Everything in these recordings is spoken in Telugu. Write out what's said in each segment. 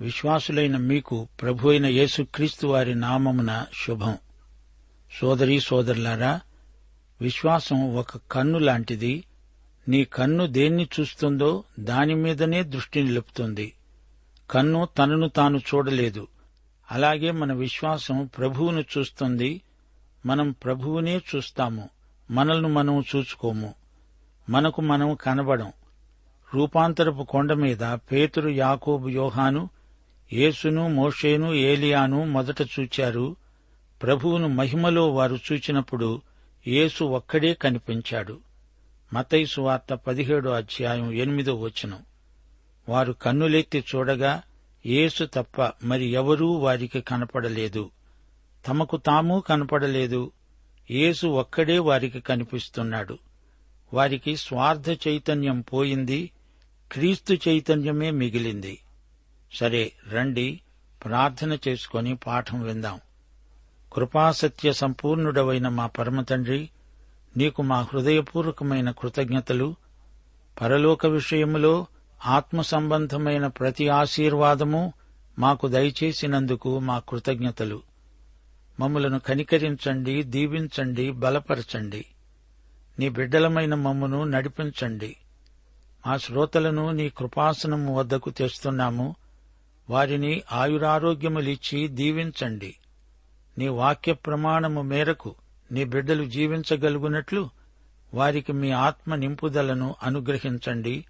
విశ్వాసులైన మీకు ప్రభు అయిన యేసుక్రీస్తు వారి నామమున శుభం. సోదరీ సోదరులారా విశ్వాసం ఒక కన్ను లాంటిది. నీ కన్ను దేన్ని చూస్తుందో దాని మీదనే దృష్టి నిలుపుతుంది. కన్ను తనను తాను చూడలేదు. అలాగే మన విశ్వాసం ప్రభువును చూస్తుంది. మనం ప్రభువునే చూస్తాము. మనల్ని మనం చూసుకోము. మనకు మనం కనబడం. రూపాంతరపు కొండ మీద పేతురు యాకోబు యోహాను యేసును మోషేను ఏలియాను మొదట చూచారు. ప్రభువును మహిమలో వారు చూచినప్పుడు యేసు ఒక్కడే కనిపించాడు. మతైసు వార్త పదిహేడో అధ్యాయం ఎనిమిదో వచనం. వారు కన్నులెత్తి చూడగా యేసు తప్ప మరి ఎవరూ వారికి కనపడలేదు. తమకు తాము కనపడలేదు. యేసు ఒక్కడే వారికి కనిపిస్తున్నాడు. వారికి స్వార్థ చైతన్యం పోయింది. క్రీస్తు చైతన్యమే మిగిలింది. సరే రండి ప్రార్థన చేసుకొని పాఠం విందాం. కృపాసత్య సంపూర్ణుడవైన మా పరమతండ్రి నీకు మా హృదయపూర్వకమైన కృతజ్ఞతలు. పరలోక విషయములో ఆత్మ సంబంధమైన ప్రతి ఆశీర్వాదము మాకు దయచేసినందుకు మా కృతజ్ఞతలు. మమ్మలను కనికరించండి దీవించండి బలపరచండి. నీ బిడ్డలమైన మమ్మను నడిపించండి. మా శ్రోతలను నీ కృపాసనము వద్దకు తెస్తున్నాము. వారిని ఆయురారోగ్యములిచ్చి దీవించండి. నీ వాక్య ప్రమాణము మేరకు నీ బిడ్డలు జీవించగలుగునట్లు వారికి మీ ఆత్మ నింపుదలను అనుగ్రహించండి.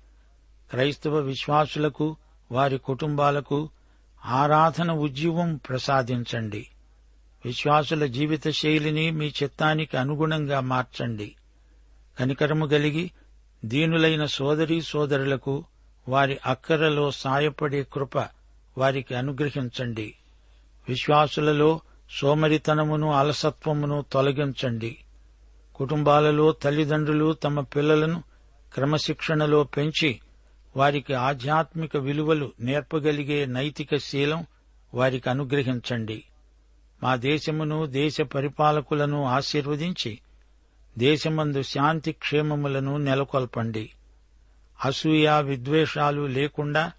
క్రైస్తవ విశ్వాసులకు వారి కుటుంబాలకు ఆరాధన ఉజ్జీవం ప్రసాదించండి. విశ్వాసుల జీవిత శైలిని మీ చిత్తానికి అనుగుణంగా మార్చండి. కనికరము గలిగి దీనులైన సోదరీ సోదరులకు వారి అక్కరలో సాయపడే కృప వారికి అనుగ్రహించండి. విశ్వాసులలో సోమరితనమును అలసత్వమును తొలగించండి. కుటుంబాలలో తల్లిదండ్రులు తమ పిల్లలను క్రమశిక్షణలో పెంచి వారికి ఆధ్యాత్మిక విలువలు నేర్పగలిగే నైతిక శీలం వారికి అనుగ్రహించండి. మా దేశమును దేశ పరిపాలకులను ఆశీర్వదించి దేశమందు శాంతి క్షేమములను నెలకొల్పండి. అసూయ విద్వేషాలు లేకుండా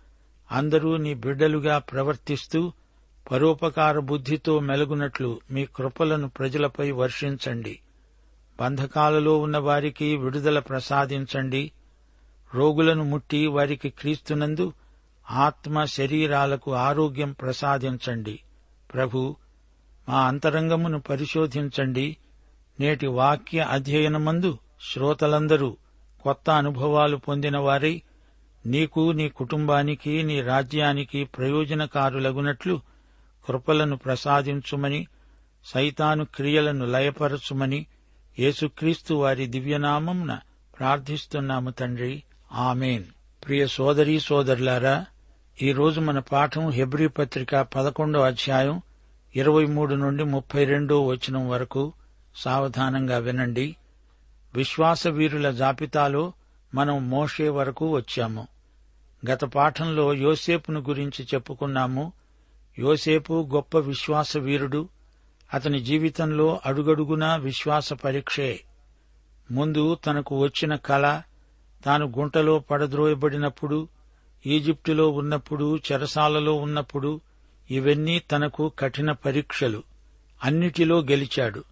అందరూ నీ బిడ్డలుగా ప్రవర్తిస్తూ పరోపకార బుద్ధితో మెలుగునట్లు మీ కృపలను ప్రజలపై వర్షించండి. బంధకాలలో ఉన్న వారికి విడుదల ప్రసాదించండి. రోగులను ముట్టి వారికి క్రీస్తునందు ఆత్మ శరీరాలకు ఆరోగ్యం ప్రసాదించండి. ప్రభు మా అంతరంగమును పరిశోధించండి. నేటి వాక్య అధ్యయనమందు శ్రోతలందరూ కొత్త అనుభవాలు పొందినవారై నీకు నీ కుటుంబానికి నీ రాజ్యానికి ప్రయోజనకారులగునట్లు కృపలను ప్రసాదించుమని సైతాను క్రియలను లయపరచుమని యేసుక్రీస్తు వారి దివ్యనామంన ప్రార్థిస్తున్నాము తండ్రి. ఆమెన్. ప్రియ సోదరీ సోదరులారా ఈరోజు మన పాఠం హెబ్రీ పత్రిక పదకొండో అధ్యాయం ఇరవై మూడు నుండి ముప్పై రెండో వచనం వరకు సావధానంగా వినండి. విశ్వాస వీరుల జాబితాలో మనం మోషే వరకు వచ్చాము. గత పాఠంలో యోసేపును గురించి చెప్పుకున్నాము. యోసేపు గొప్ప విశ్వాస వీరుడు. అతని జీవితంలో అడుగడుగునా విశ్వాస పరీక్షే. ముందు తనకు వచ్చిన కళ తాను గుంటలో పడద్రోయబడినప్పుడు ఈజిప్టులో ఉన్నప్పుడు చెరసాలలో ఉన్నప్పుడు ఇవన్నీ తనకు కఠిన పరీక్షలు. అన్నిటిలో గెలిచాడు.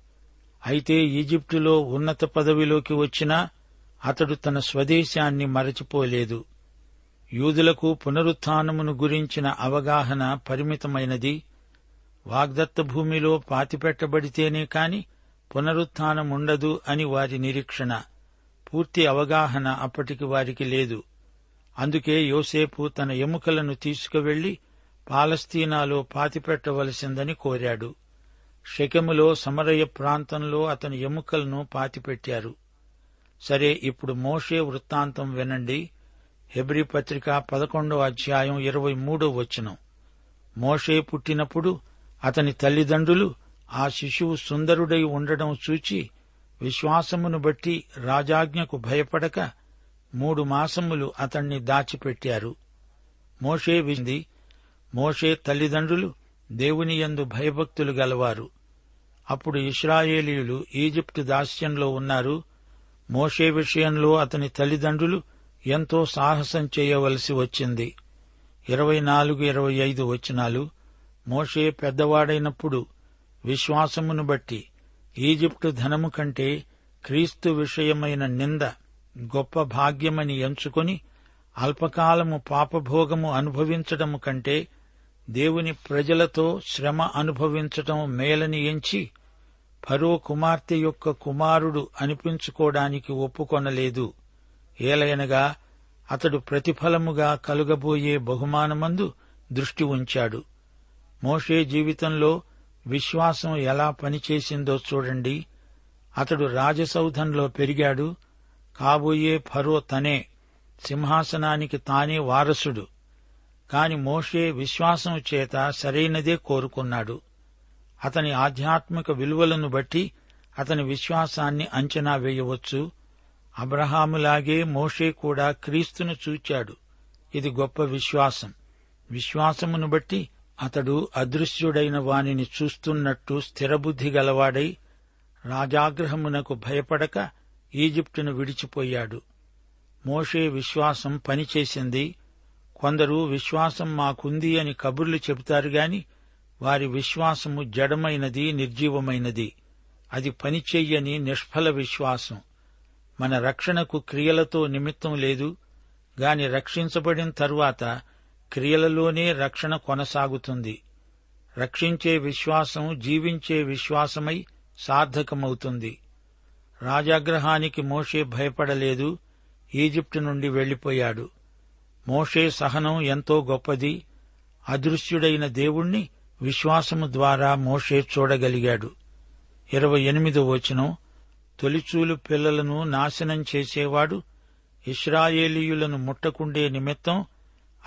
అయితే ఈజిప్టులో ఉన్నత పదవిలోకి వచ్చినా అతడు తన స్వదేశాన్ని మరచిపోలేదు. యూదులకు పునరుత్నమును గురించిన అవగాహన పరిమితమైనది. వాగ్దత్త భూమిలో పాతిపెట్టబడితేనే కాని పునరుత్నముండదు అని వారి నిరీక్షణ. పూర్తి అవగాహన అప్పటికి వారికి లేదు. అందుకే యోసేపు తన ఎముకలను తీసుకువెళ్ళి పాలస్తీనాలో పాతిపెట్టవలసిందని కోరాడు. శకములో సమరయ ప్రాంతంలో అతని ఎముకలను పాతిపెట్టారు. సరే ఇప్పుడు మోషే వృత్తాంతం వినండి. హెబ్రి పత్రిక పదకొండో అధ్యాయం ఇరవై మూడో వచనం. మోషే పుట్టినప్పుడు అతని తల్లిదండ్రులు ఆ శిశువు సుందరుడై ఉండడం చూచి విశ్వాసమును బట్టి రాజాజ్ఞకు భయపడక మూడు మాసములు అతణ్ణి దాచిపెట్టారు. మోషే వింది మోషే తల్లిదండ్రులు దేవుని యందు భయభక్తులు గలవారు. అప్పుడు ఇస్రాయేలీయులు ఈజిప్టు దాస్యంలో ఉన్నారు. మోషే విషయంలో అతని తల్లిదండ్రులు ఎంతో సాహసం చేయవలసి వచ్చింది. ఇరవై నాలుగు ఇరవై ఐదు వచనాలు మోషే పెద్దవాడైనప్పుడు విశ్వాసమును బట్టి ఈజిప్టు ధనము కంటే క్రీస్తు విషయమైన నింద గొప్ప భాగ్యమని ఎంచుకొని అల్పకాలము పాపభోగము అనుభవించటము కంటే దేవుని ప్రజలతో శ్రమ అనుభవించటం మేలని ఎంచి ఫరో కుమార్తె యొక్క కుమారుడు అనిపించుకోవడానికి ఒప్పుకొనలేదు. ఏలయనగా అతడు ప్రతిఫలముగా కలుగబోయే బహుమానమందు దృష్టి ఉంచాడు. మోషే జీవితంలో విశ్వాసం ఎలా పనిచేసిందో చూడండి. అతడు రాజసౌధంలో పెరిగాడు. కాబోయే ఫరో తనే సింహాసనానికి తానే వారసుడు. కాని మోషే విశ్వాసం చేత సరైనదే కోరుకున్నాడు. అతని ఆధ్యాత్మిక విలువలను బట్టి అతని విశ్వాసాన్ని అంచనా వేయవచ్చు. అబ్రహాములాగే మోషే కూడా క్రీస్తును చూచాడు. ఇది గొప్ప విశ్వాసం. విశ్వాసమును బట్టి అతడు అదృశ్యుడైన వానిని చూస్తున్నట్టు స్థిరబుద్ధి గలవాడై రాజాగ్రహమునకు భయపడక ఈజిప్టును విడిచిపోయాడు. మోషే విశ్వాసం పనిచేసింది. కొందరు విశ్వాసం మాకుంది అని కబుర్లు చెబుతారు గాని వారి విశ్వాసము జడమైనది నిర్జీవమైనది. అది పనిచెయ్యని నిష్ఫల విశ్వాసం. మన రక్షణకు క్రియలతో నిమిత్తం లేదు గాని రక్షించబడిన తరువాత క్రియలలోనే రక్షణ కొనసాగుతుంది. రక్షించే విశ్వాసం జీవించే విశ్వాసమై సార్థకమవుతుంది. రాజాగ్రహానికి మోషే భయపడలేదు ఈజిప్టు నుండి వెళ్ళిపోయాడు మోషే సహనం ఎంతో గొప్పది అదృశ్యుడైన దేవుణ్ణి విశ్వాసము ద్వారా మోషే చూడగలిగాడు. ఇరవై ఎనిమిదో వచనం తొలిచూలు పిల్లలను నాశనం చేసేవాడు ఇస్రాయేలీయులను ముట్టకుండే నిమిత్తం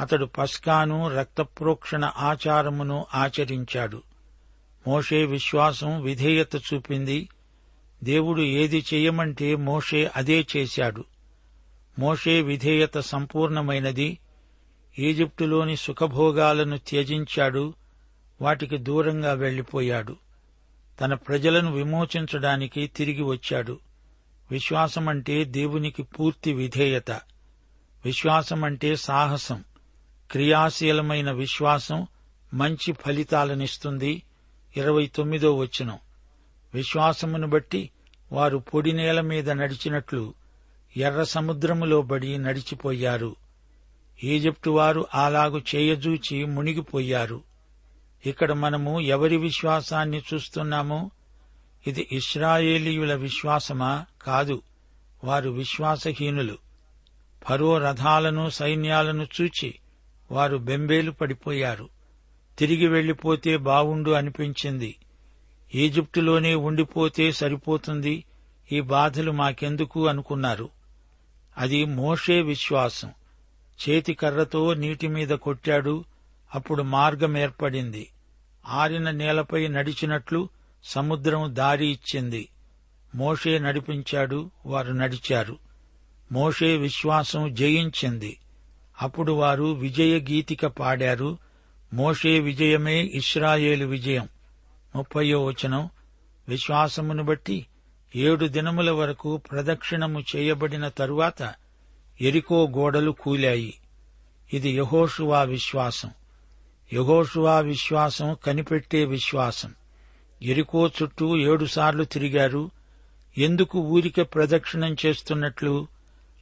అతడు పస్కాను రక్తప్రోక్షణ ఆచారమును ఆచరించాడు. మోషే విశ్వాసం విధేయత చూపింది. దేవుడు ఏది చేయమంటే మోషే అదే చేశాడు. మోషే విధేయత సంపూర్ణమైనది. ఈజిప్టులోని సుఖభోగాలను త్యజించాడు. వాటికి దూరంగా వెళ్ళిపోయాడు తన ప్రజలను విమోచించడానికి తిరిగి వచ్చాడు. విశ్వాసమంటే దేవునికి పూర్తి విధేయత. విశ్వాసమంటే సాహసం. క్రియాశీలమైన విశ్వాసం మంచి ఫలితాలనిస్తుంది. ఇరవై తొమ్మిదో వచనం. విశ్వాసమును బట్టి వారు పొడి నేల మీద నడిచినట్లు ఎర్ర సముద్రములో బడి నడిచిపోయారు. ఈజిప్టు వారు అలాగు చేయజూచి మునిగిపోయారు. ఇక్కడ మనము ఎవరి విశ్వాసాన్ని చూస్తున్నాము? ఇది ఇస్రాయేలీయుల విశ్వాసమా? కాదు. వారు విశ్వాసహీనులు. ఫరో రథాలను సైన్యాలను చూచి వారు బెంబేలు పడిపోయారు. తిరిగి వెళ్ళిపోతే బావుండు అనిపించింది. ఈజిప్టులోనే ఉండిపోతే సరిపోతుంది. ఈ బాధలు మాకెందుకు అనుకున్నారు. అది మోషే విశ్వాసం. చేతి కర్రతో నీటి మీద కొట్టాడు. అప్పుడు మార్గం ఏర్పడింది. ఆరిన నేలపై నడిచినట్లు సముద్రం దారి ఇచ్చింది. మోషే నడిపించాడు వారు నడిచారు. మోషే విశ్వాసం జయించింది. అప్పుడు వారు విజయ గీతిక పాడారు. మోషే విజయమే ఇస్రాయేలు విజయం. ముప్పయో వచనం. విశ్వాసమును బట్టి ఏడు దినముల వరకు ప్రదక్షిణము చేయబడిన తరువాత ఎరికో గోడలు కూలాయి. ఇది యహోషువా విశ్వాసం. యగోషువా విశ్వాసం కనిపెట్టే విశ్వాసం. ఎరికో చుట్టూ ఏడుసార్లు తిరిగారు. ఎందుకు ఊరికే ప్రదక్షిణం చేస్తున్నట్లు?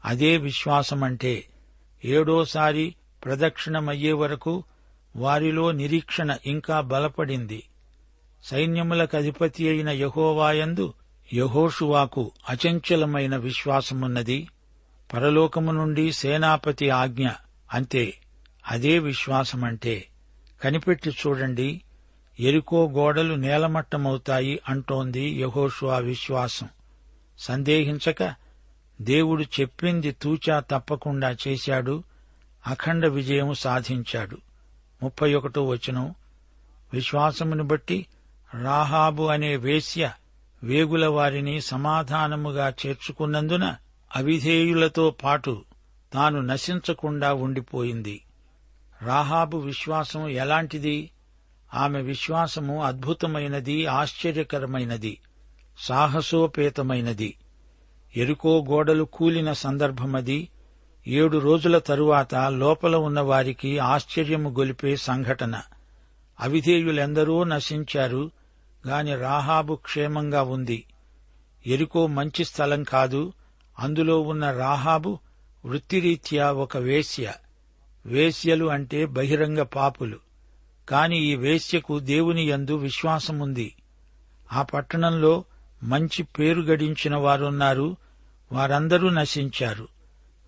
అదే విశ్వాసమంటే ఏడోసారి ప్రదక్షిణమయ్యే వరకు వారిలో నిరీక్షణ ఇంకా బలపడింది. సైన్యములకు అధిపతి అయిన యహోవాయందు యహోషువాకు అచంచలమైన విశ్వాసమున్నది. పరలోకము నుండి సేనాపతి ఆజ్ఞ అంతే. అదే విశ్వాసమంటే కనిపెట్టి చూడండి. ఎరుకో గోడలు నేలమట్టమవుతాయి అంటోంది యహోషువా విశ్వాసం. సందేహించక దేవుడు చెప్పింది తూచా తప్పకుండా చేశాడు. అఖండ విజయం సాధించాడు. ముప్పై ఒకటో వచనం. విశ్వాసమును బట్టి రాహాబు అనే వేశ్య వేగుల వారిని సమాధానముగా చేర్చుకున్నందున అవిధేయులతో పాటు తాను నశించకుండా ఉండిపోయింది. రాహాబు విశ్వాసం ఎలాంటిది? ఆమె విశ్వాసము అద్భుతమైనది ఆశ్చర్యకరమైనది సాహసోపేతమైనది. ఎరుకో గోడలు కూలిన సందర్భమది. ఏడు రోజుల తరువాత లోపల ఉన్న వారికి ఆశ్చర్యము గొలిపే సంఘటన. అవిధేయులెందరో నశించారు గాని రాహాబు క్షేమంగా ఉంది. ఎరుకో మంచి స్థలం కాదు అందులో ఉన్న రాహాబు వృత్తిరీత్యా ఒక వేశ్య. వేశ్యలు అంటే బహిరంగ పాపులు. కాని ఈ వేశ్యకు దేవుని యందు విశ్వాసముంది. ఆ పట్టణంలో మంచి పేరు గడించిన వారున్నారు వారందరూ నశించారు.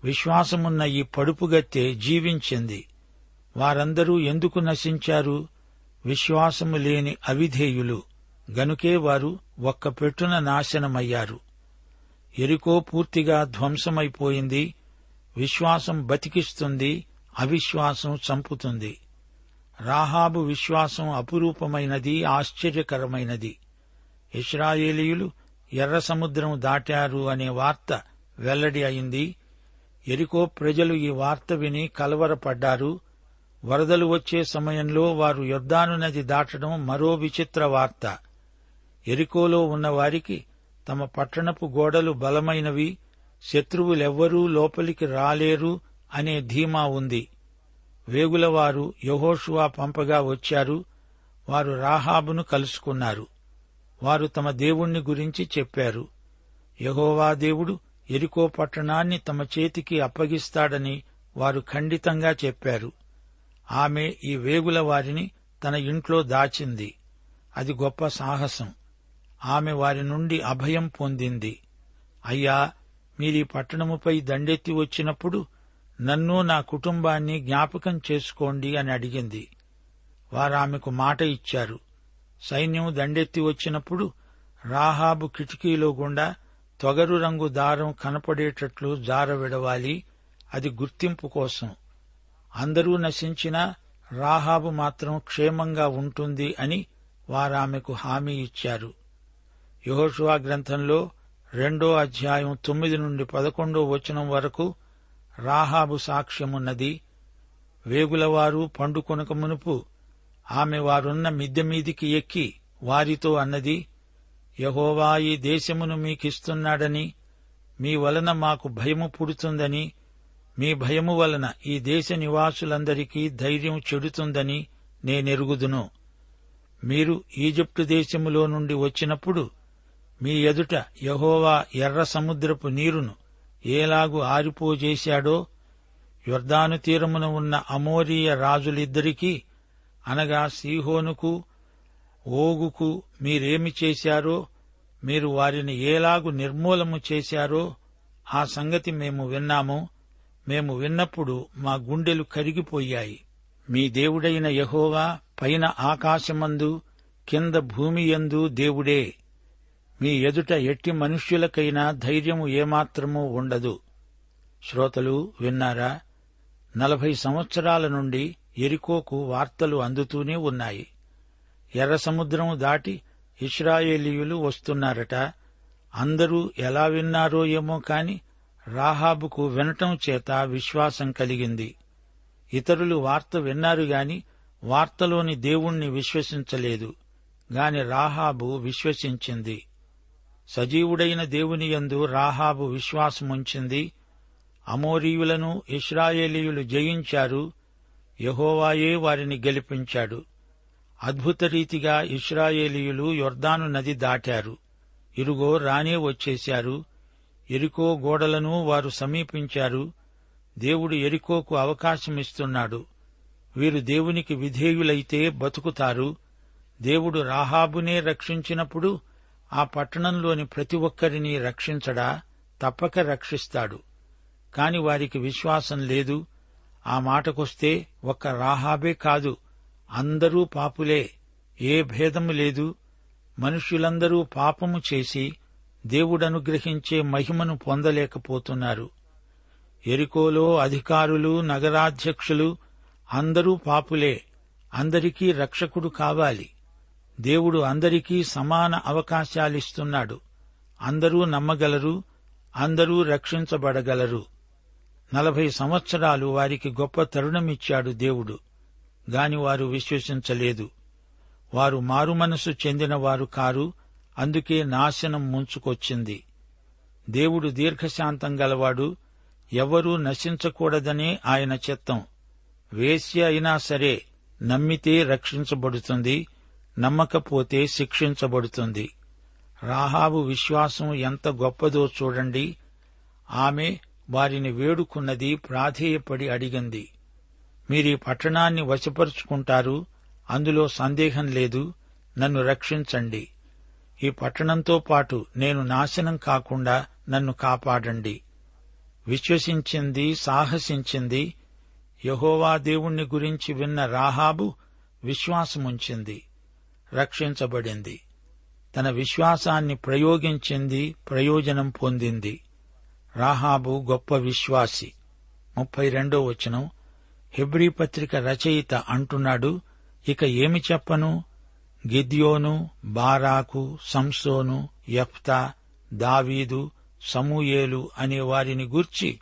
విశ్వాసమున్న ఈ పడుపుగత్తె జీవించింది. వారందరూ ఎందుకు నశించారు? విశ్వాసము లేని అవిధేయులు. గనుకే వారు ఒక్క పెట్టున నాశనమయ్యారు. ఎరుకో పూర్తిగా ధ్వంసమైపోయింది. విశ్వాసం బతికిస్తుంది. అవిశ్వాసం చంపుతుంది. రాహాబు విశ్వాసం అపురూపమైనది ఆశ్చర్యకరమైనది. ఇస్రాయేలీయులు ఎర్ర సముద్రం దాటారు అనే వార్త వెల్లడి అయింది. ఎరికో ప్రజలు ఈ వార్త విని కలవరపడ్డారు. వరదలు వచ్చే సమయంలో వారు యొర్దాను నది దాటడం మరో విచిత్ర వార్త. ఎరికోలో ఉన్నవారికి తమ పట్టణపు గోడలు బలమైనవి. శత్రువులెవ్వరూ లోపలికి రాలేరు. అనే ధీమా ఉంది. వేగులవారు యహోషువా పంపగా వచ్చారు. వారు రాహాబును కలుసుకున్నారు. వారు తమ దేవుణ్ణి గురించి చెప్పారు. యహోవా దేవుడు ఎరికో పట్టణాన్ని తమ చేతికి అప్పగిస్తాడని వారు ఖండితంగా చెప్పారు. ఆమె ఈ వేగుల వారిని తన ఇంట్లో దాచింది. అది గొప్ప సాహసం. ఆమె వారి నుండి అభయం పొందింది. అయ్యా మీరీ పట్టణముపై దండెత్తి వచ్చినప్పుడు నన్ను నా కుటుంబాన్ని జ్ఞాపకం చేసుకోండి అని అడిగింది. వారామెకు మాట ఇచ్చారు. సైన్యం దండెత్తి వచ్చినప్పుడు రాహాబు కిటికీలో గుండా తొగరు రంగు దారం కనపడేటట్లు జార విడవాలి. అది గుర్తింపు కోసం. అందరూ నశించినా రాహాబు మాత్రం క్షేమంగా ఉంటుంది అని వారామెకు హామీ ఇచ్చారు. యహోషువా గ్రంథంలో రెండో అధ్యాయం తొమ్మిది నుండి పదకొండో వచనం వరకు రాహాబు సాక్ష్యమున్నది వేగులవారు పండుకొనక మునుపు ఆమె వారున్న మిద్దె మీదికి ఎక్కి వారితో అన్నది యహోవా ఈ దేశమును మీకిస్తున్నాడని మీ వలన మాకు భయము పుడుతుందని మీ భయము వలన ఈ దేశ నివాసులందరికీ ధైర్యం చెడుతుందని నేనెరుగుదును. మీరు ఈజిప్టు దేశములో నుండి వచ్చినప్పుడు మీ ఎదుట యహోవా ఎర్ర సముద్రపు నీరును ఏలాగు ఆరిపోజేశాడో? యొర్దాను తీరమున ఉన్న అమోరీయ రాజులిద్దరికీ అనగా సీహోనుకు ఓగుకు మీరేమి చేశారో? మీరు వారిని ఏలాగు నిర్మూలము చేశారో? ఆ సంగతి మేము విన్నాము. మేము విన్నప్పుడు మా గుండెలు కరిగిపోయాయి. మీ దేవుడైన యహోవా పైన ఆకాశమందు కింద భూమియందు దేవుడే. మీ ఎదుట ఎట్టి మనుష్యులకైనా ధైర్యము ఏమాత్రమూ ఉండదు. శ్రోతలు విన్నారా? నలభై సంవత్సరాల నుండి ఎరికోకు వార్తలు అందుతూనే ఉన్నాయి. ఎర్ర సముద్రం దాటి ఇస్రాయేలీయులు వస్తున్నారట. అందరూ ఎలా విన్నారో ఏమో కాని రాహాబుకు వినటం చేత విశ్వాసం కలిగింది. ఇతరులు వార్త విన్నారు గాని వార్తలోని దేవుణ్ణి విశ్వసించలేదు. గాని రాహాబు విశ్వసించింది. సజీవుడైన దేవుని యందు రాహాబు విశ్వాసముంచింది. అమోరీయులను ఇస్రాయేలీయులు జయించారు. యహోవాయే వారిని గెలిపించాడు. అద్భుత రీతిగా ఇస్రాయేలీయులు యొర్దాను నది దాటారు. ఇరుగో రానే వచ్చేశారు. ఎరికో గోడలను వారు సమీపించారు. దేవుడు ఎరికోకు అవకాశమిస్తున్నాడు. వీరు దేవునికి విధేయులైతే బతుకుతారు. దేవుడు రాహాబునే రక్షించినప్పుడు ఆ పట్టణంలోని ప్రతి ఒక్కరిని రక్షించడా తప్పక రక్షిస్తాడు. కాని వారికి విశ్వాసం లేదు. ఆ మాటకొస్తే ఒక్క రాహాబే కాదు అందరూ పాపులే ఏ భేదము లేదు. మనుష్యులందరూ పాపము చేసి దేవుడనుగ్రహించే మహిమను పొందలేకపోతున్నారు. ఎరికోలో అధికారులు నగరాధ్యక్షులు అందరూ పాపులే అందరికీ రక్షకుడు కావాలి. దేవుడు అందరికీ సమాన అవకాశాలిస్తున్నాడు. అందరూ నమ్మగలరు అందరూ రక్షించబడగలరు. నలభై సంవత్సరాలు వారికి గొప్ప తరుణమిచ్చాడు దేవుడు. గాని వారు విశ్వసించలేదు. వారు మారుమనసు చెందినవారు కారు అందుకే నాశనం ముంచుకొచ్చింది. దేవుడు దీర్ఘశాంతం గలవాడు ఎవ్వరూ నశించకూడదనే ఆయన చిత్తం. వేశ్య అయినా సరే నమ్మితే రక్షించబడుతుంది నమ్మకపోతే శిక్షించబడుతుంది. రాహాబు విశ్వాసం ఎంత గొప్పదో చూడండి. ఆమె వారిని వేడుకున్నది ప్రాధేయపడి అడిగింది. మీరీ పట్టణాన్ని వశపరుచుకుంటారు అందులో సందేహం లేదు నన్ను రక్షించండి. ఈ పట్టణంతో పాటు నేను నాశనం కాకుండా నన్ను కాపాడండి. విశ్వసించింది సాహసించింది. యహోవా దేవుణ్ణి గురించి విన్న రాహాబు విశ్వాసముంచింది. రక్షించబడింది. తన విశ్వాసాన్ని ప్రయోగించింది ప్రయోజనం పొందింది. రాహాబు గొప్ప విశ్వాసి. ముప్పై రెండో వచనం. హెబ్రీ పత్రిక రచయిత అంటున్నాడు ఇక ఏమి చెప్పను? గిద్యోను బారాకు సంసోను యఫ్తా దావీదు సమూయేలు అనే వారిని గూర్చి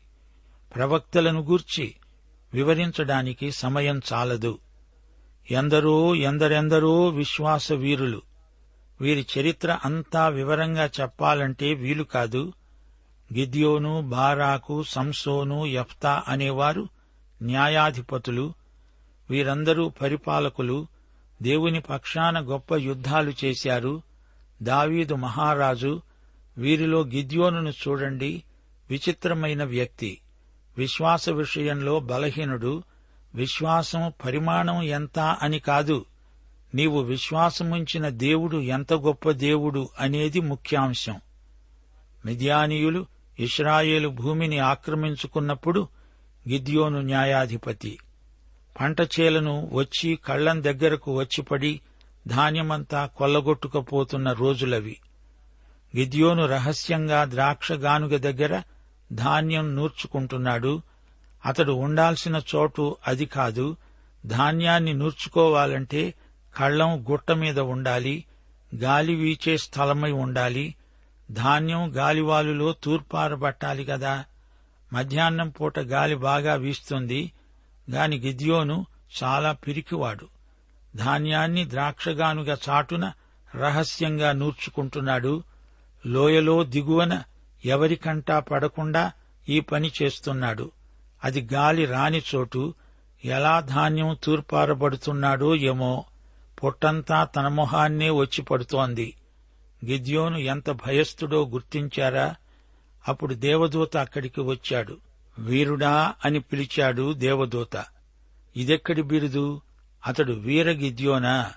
ప్రవక్తలను గూర్చి వివరించడానికి సమయం చాలదు. ఎందరో ఎందరెందరో విశ్వాస వీరులు వీరి చరిత్ర అంతా వివరంగా చెప్పాలంటే వీలు కాదు. గిద్యోను బారాకు సంసోను యఫ్తా అనేవారు న్యాయాధిపతులు. వీరందరూ పరిపాలకులు. దేవుని పక్షాన గొప్ప యుద్ధాలు చేశారు. దావీదు మహారాజు. వీరిలో గిద్యోనును చూడండి. విచిత్రమైన వ్యక్తి. విశ్వాస విషయంలో బలహీనుడు. విశ్వాసం పరిమాణం ఎంత అని కాదు. నీవు విశ్వాసముంచిన దేవుడు ఎంత గొప్ప దేవుడు అనేది ముఖ్యాంశం. మిద్యానీయులు ఇస్రాయేలు భూమిని ఆక్రమించుకున్నప్పుడు గిద్యోను న్యాయాధిపతి. పంట చేలను వచ్చి కళ్ళం దగ్గరకు వచ్చిపడి ధాన్యమంతా కొల్లగొట్టుకుపోతున్న రోజులవి. గిద్యోను రహస్యంగా ద్రాక్షగానుగ దగ్గర ధాన్యం నూర్చుకుంటున్నాడు. అతడు ఉండాల్సిన చోటు అది కాదు. ధాన్యాన్ని నూర్చుకోవాలంటే కళ్ళం గుట్ట మీద ఉండాలి. గాలి వీచే స్థలమై ఉండాలి. ధాన్యం గాలివాలులో తూర్పారబట్టాలి కదా. మధ్యాహ్నం పూట గాలి బాగా వీస్తుంది. గాని గిద్యోను చాలా పిరికివాడు. ధాన్యాన్ని ద్రాక్షగానుగా చాటున రహస్యంగా నూర్చుకుంటున్నాడు. లోయలో దిగువన ఎవరికంటా పడకుండా ఈ పని చేస్తున్నాడు. అది గాలి రాని చోటు ఎలా ధాన్యం తూర్పారబడుతున్నాడో ఏమో పొట్టంతా తన మొహాన్నే వచ్చి పడుతోంది. గిద్యోను ఎంత భయస్థుడో గుర్తించారా? అప్పుడు దేవదూత అక్కడికి వచ్చాడు. వీరుడా అని పిలిచాడు దేవదూత. ఇదెక్కడి బిరుదు? అతడు వీర గిద్యోనా?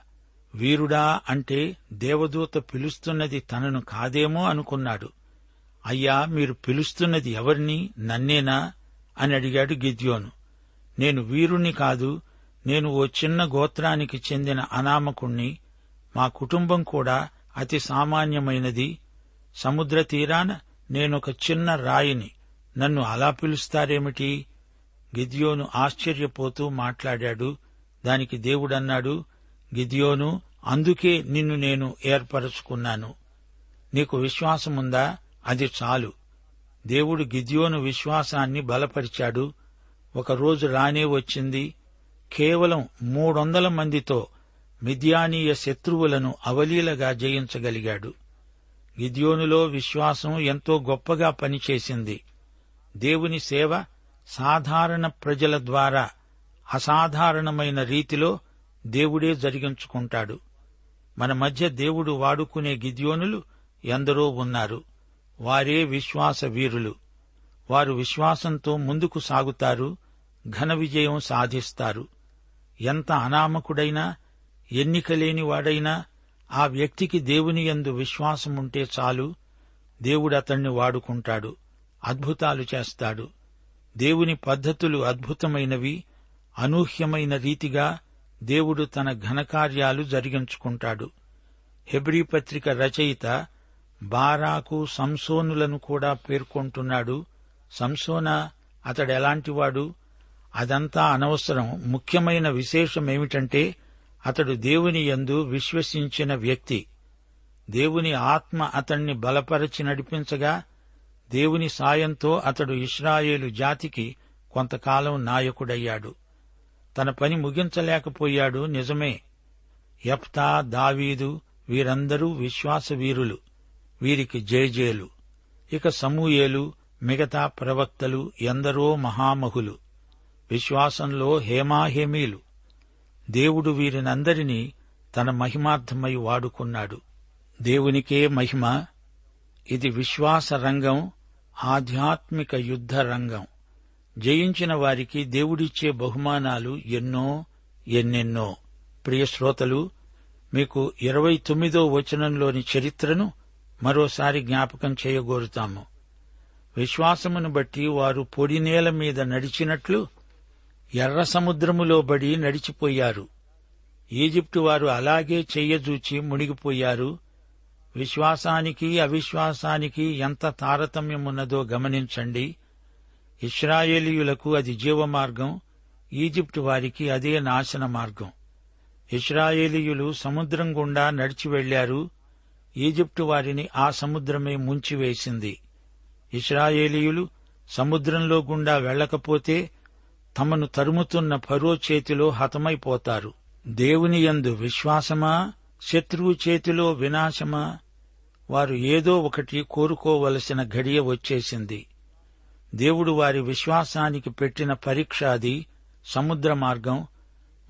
వీరుడా అంటే దేవదూత పిలుస్తున్నది తనను కాదేమో అనుకున్నాడు. అయ్యా మీరు పిలుస్తున్నది ఎవరిని? నన్నేనా? అని అడిగాడు గిద్యోను. నేను వీరుణ్ణి కాదు నేను ఓ చిన్న గోత్రానికి చెందిన అనామకుణ్ణి మా కుటుంబం కూడా అతి సామాన్యమైనది. సముద్ర తీరాన నేనొక చిన్న రాయిని నన్ను అలా పిలుస్తారేమిటి? గిద్యోను ఆశ్చర్యపోతూ మాట్లాడాడు. దానికి దేవుడన్నాడు గిద్యోను అందుకే నిన్ను నేను ఏర్పరచుకున్నాను. నీకు విశ్వాసముందా? అది చాలు. దేవుడు గిద్యోను విశ్వాసాన్ని బలపరిచాడు. ఒకరోజు రానే వచ్చింది. కేవలం మూడొందల మందితో మిద్యానీయ శత్రువులను అవలీలగా జయించగలిగాడు. గిద్యోనులో విశ్వాసం ఎంతో గొప్పగా పనిచేసింది. దేవుని సేవ సాధారణ ప్రజల ద్వారా అసాధారణమైన రీతిలో దేవుడే జరిగించుకుంటాడు. మన మధ్య దేవుడు వాడుకునే గిద్యోనులు ఎందరో ఉన్నారు. వారే విశ్వాస వీరులు వారు విశ్వాసంతో ముందుకు సాగుతారు ఘన విజయం సాధిస్తారు. ఎంత అనామకుడైనా ఎన్నికలేని వాడైనా ఆ వ్యక్తికి దేవుని యందు విశ్వాసముంటే చాలు. దేవుడు అతణ్ణి వాడుకుంటాడు అద్భుతాలు చేస్తాడు. దేవుని పద్ధతులు అద్భుతమైనవి అనూహ్యమైన రీతిగా దేవుడు తన ఘనకార్యాలు జరిగించుకుంటాడు. హెబ్రీ పత్రిక రచయిత బారాకు సంసోనులను కూడా పేర్కొంటున్నాడు. సంసోనా అతడెలాంటివాడు? అదంతా అనవసరం. ముఖ్యమైన విశేషమేమిటంటే అతడు దేవుని యందు విశ్వసించిన వ్యక్తి. దేవుని ఆత్మ అతణ్ణి బలపరచి నడిపించగా దేవుని సాయంతో అతడు ఇస్రాయేలు జాతికి కొంతకాలం నాయకుడయ్యాడు. తన పని ముగించలేకపోయాడు నిజమే. యప్తా దావీదు వీరందరూ విశ్వాసవీరులు. వీరికి జయజేలు. ఇక సమూయేలు మిగతా ప్రవక్తలు ఎందరో మహామహులు. విశ్వాసంలో హేమాహేమీలు. దేవుడు వీరినందరినీ తన మహిమార్థమై వాడుకున్నాడు. దేవునికే మహిమ. ఇది విశ్వాస రంగం ఆధ్యాత్మిక యుద్ధ రంగం. జయించిన వారికి దేవుడిచ్చే బహుమానాలు ఎన్నో ఎన్నెన్నో. ప్రియ శ్రోతలు మీకు ఇరవై తొమ్మిదో వచనంలోని చరిత్రను మరోసారి జ్ఞాపకం చేయగోరుతాము. విశ్వాసమును బట్టి వారు పొడి నేల మీద నడిచినట్లు ఎర్ర సముద్రములో బడి నడిచిపోయారు. ఈజిప్టు వారు అలాగే చెయ్యజూచి మునిగిపోయారు. విశ్వాసానికి అవిశ్వాసానికి ఎంత తారతమ్యమున్నదో గమనించండి. ఇస్రాయేలీయులకు అది జీవమార్గం ఈజిప్టు వారికి అదే నాశన మార్గం ఇస్రాయేలీయులు సముద్రం గుండా నడిచి వెళ్ళారు ఈజిప్టు వారిని ఆ సముద్రమే ముంచివేసింది. ఇస్రాయేలీయులు సముద్రంలో గుండా వెళ్ళకపోతే తమను తరుముతున్న ఫరో చేతిలో హతమైపోతారు. దేవుని యందు విశ్వాసమా? శత్రువు చేతిలో వినాశమా? వారు ఏదో ఒకటి కోరుకోవలసిన ఘడియ వచ్చేసింది. దేవుడు వారి విశ్వాసానికి పెట్టిన పరీక్ష అది సముద్ర మార్గం.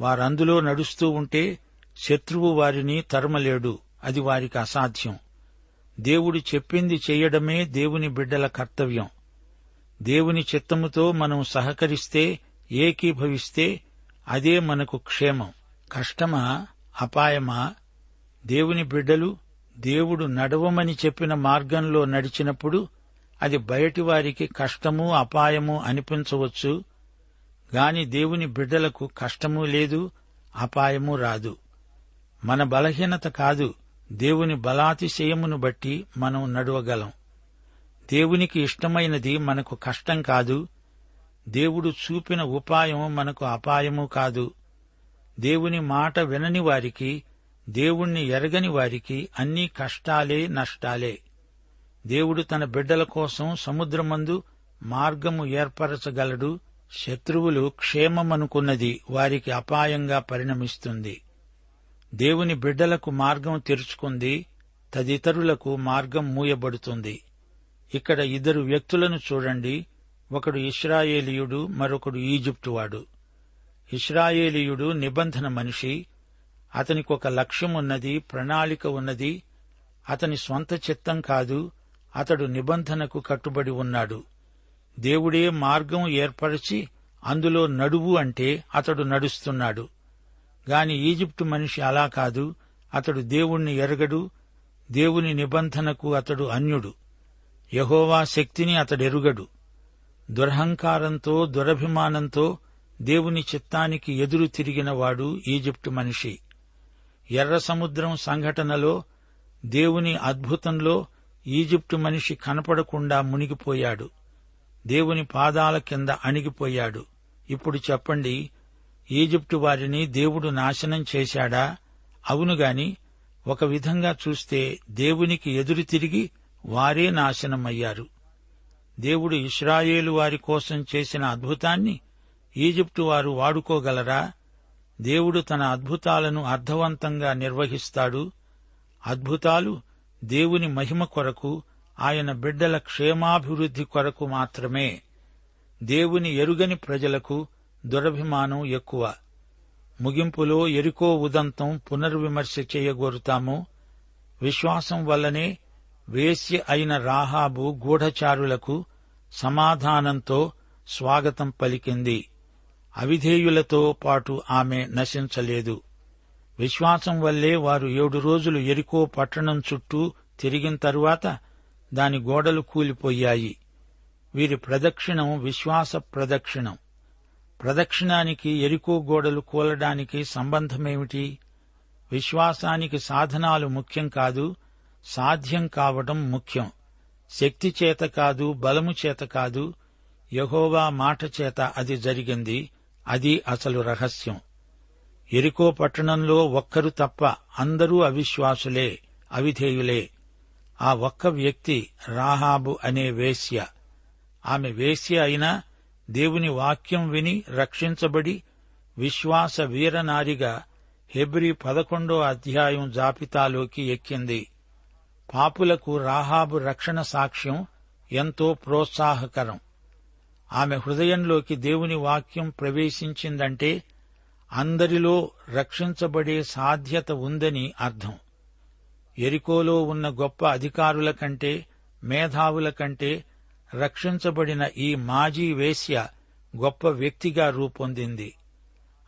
వారందులో నడుస్తూ ఉంటే శత్రువు వారిని తరమలేడు. అది వారికి అసాధ్యం. దేవుడు చెప్పింది చెయ్యడమే దేవుని బిడ్డల కర్తవ్యం. దేవుని చిత్తముతో మనం సహకరిస్తే ఏకీభవిస్తే అదే మనకు క్షేమం. కష్టమా? అపాయమా? దేవుని బిడ్డలు దేవుడు నడవమని చెప్పిన మార్గంలో నడిచినప్పుడు అది బయటి వారికి కష్టము అపాయము అనిపించవచ్చు. గాని దేవుని బిడ్డలకు కష్టము లేదు అపాయము రాదు. మన బలహీనత కాదు. దేవుని బలాతిశయమును బట్టి మనం నడవగలం. దేవునికి ఇష్టమైనది మనకు కష్టం కాదు. దేవుడు చూపిన ఉపాయం మనకు అపాయము కాదు. దేవుని మాట వినని వారికి దేవుణ్ణి ఎరగని వారికి అన్నీ కష్టాలే నష్టాలే. దేవుడు తన బిడ్డల కోసం సముద్రమందు మార్గము ఏర్పరచగలడు. శత్రువులు క్షేమమనుకున్నది వారికి అపాయంగా పరిణమిస్తుంది. దేవుని బిడ్డలకు మార్గం తెరుచుకుంది తదితరులకు మార్గం మూయబడుతుంది. ఇక్కడ ఇద్దరు వ్యక్తులను చూడండి. ఒకడు ఇస్రాయేలీయుడు మరొకడు ఈజిప్టువాడు. ఇస్రాయేలీయుడు నిబంధన మనిషి. అతనికి ఒక లక్ష్యం ఉన్నది ప్రణాళిక ఉన్నది. అతని స్వంత చిత్తం కాదు అతడు నిబంధనకు కట్టుబడి ఉన్నాడు. దేవుడే మార్గం ఏర్పరిచి అందులో నడువు అంటే అతడు నడుస్తున్నాడు. గాని ఈజిప్టు మనిషి అలా కాదు. అతడు దేవుణ్ణి ఎరగడు. దేవుని నిబంధనకు అతడు అన్యుడు. యహోవా శక్తిని అతడెరుగడు. దురహంకారంతో దురభిమానంతో దేవుని చిత్తానికి ఎదురు తిరిగినవాడు ఈజిప్టు మనిషి. ఎర్ర సముద్రం సంఘటనలో దేవుని అద్భుతంలో ఈజిప్టు మనిషి కనపడకుండా మునిగిపోయాడు. దేవుని పాదాల కింద అణిగిపోయాడు. ఇప్పుడు చెప్పండి ఈజిప్టు వారిని దేవుడు నాశనం చేశాడా? అవునుగాని ఒక విధంగా చూస్తే దేవునికి ఎదురు తిరిగి వారే నాశనమయ్యారు. దేవుడు ఇస్రాయేలు వారి కోసం చేసిన అద్భుతాన్ని ఈజిప్టు వారు వాడుకోగలరా? దేవుడు తన అద్భుతాలను అర్థవంతంగా నిర్వహిస్తాడు. అద్భుతాలు దేవుని మహిమ కొరకు ఆయన బిడ్డల క్షేమాభివృద్ధి కొరకు మాత్రమే. దేవుని ఎరుగని ప్రజలకు దురభిమానం ఎక్కువ. ముగింపులో ఎరికో ఉదంతం పునర్విమర్శ చేయగోరుతాము. విశ్వాసం వల్లనే వేశ్య అయిన రాహాబు గూఢచారులకు సమాధానంతో స్వాగతం పలికింది. అవిధేయులతో పాటు ఆమె నశించలేదు. విశ్వాసం వల్లే వారు ఏడు రోజులు ఎరికో పట్టణం చుట్టూ తిరిగిన తరువాత దాని గోడలు కూలిపోయాయి. వీరి ప్రదక్షిణం విశ్వాస ప్రదక్షిణం. ప్రదక్షిణానికి ఎరుకో గోడలు కూలడానికి సంబంధమేమిటి? విశ్వాసానికి సాధనాలు ముఖ్యం కాదు సాధ్యం కావటం ముఖ్యం. శక్తి చేత కాదు బలము చేత కాదు యహోవా మాట చేత అది జరిగింది అది అసలు రహస్యం. ఎరుకో పట్టణంలో ఒక్కరు తప్ప అందరూ అవిశ్వాసులే అవిధేయులే. ఆ ఒక్క వ్యక్తి రాహాబు అనే వేశ్య. ఆమె వేశ్య అయినా దేవుని వాక్యం విని రక్షించబడి విశ్వాస వీరనారిగా హెబ్రి పదకొండో అధ్యాయం జాబితాలోకి ఎక్కింది. పాపులకు రాహాబు రక్షణ సాక్ష్యం ఎంతో ప్రోత్సాహకరం. ఆమె హృదయంలోకి దేవుని వాక్యం ప్రవేశించిందంటే అందరిలో రక్షించబడే సాధ్యత ఉందని అర్థం. ఎరికోలో ఉన్న గొప్ప అధికారుల కంటే మేధావుల కంటే రక్షించబడిన ఈ మాజీ వేశ్య గొప్ప వ్యక్తిగా రూపొందింది.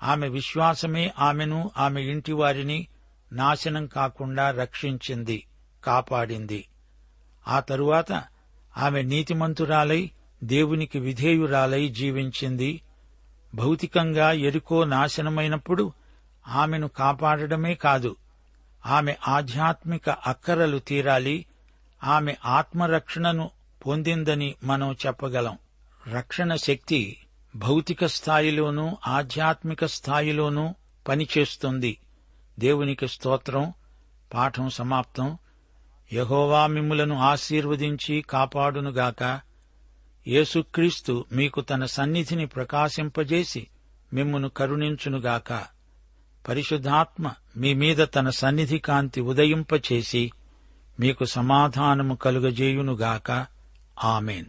ఆమె విశ్వాసమే ఆమెను ఆమె ఇంటివారిని నాశనం కాకుండా రక్షించింది కాపాడింది. ఆ తరువాత ఆమె నీతిమంతురాలై దేవునికి విధేయురాలై జీవించింది. భౌతికంగా ఎరుకో నాశనమైనప్పుడు ఆమెను కాపాడడమే కాదు ఆమె ఆధ్యాత్మిక అక్కరలు తీరాలి ఆమె ఆత్మరక్షణను పొందిందని మనం చెప్పగలం. రక్షణ శక్తి భౌతిక స్థాయిలోనూ ఆధ్యాత్మిక స్థాయిలోనూ పనిచేస్తుంది. దేవునికి స్తోత్రం. పాఠం సమాప్తం. యహోవా మిమ్ములను ఆశీర్వదించి కాపాడునుగాక. యేసుక్రీస్తు మీకు తన సన్నిధిని ప్రకాశింపజేసి మిమ్మును కరుణించునుగాక. పరిశుద్ధాత్మ మీ మీద తన సన్నిధి కాంతి ఉదయింపచేసి మీకు సమాధానము కలుగజేయునుగాక. ఆమెన్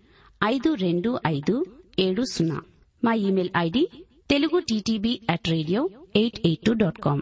ఐదు రెండు ఐదు ఏడు సున్నా. మా email ID Telugu TTB at radio eight eight two dot com.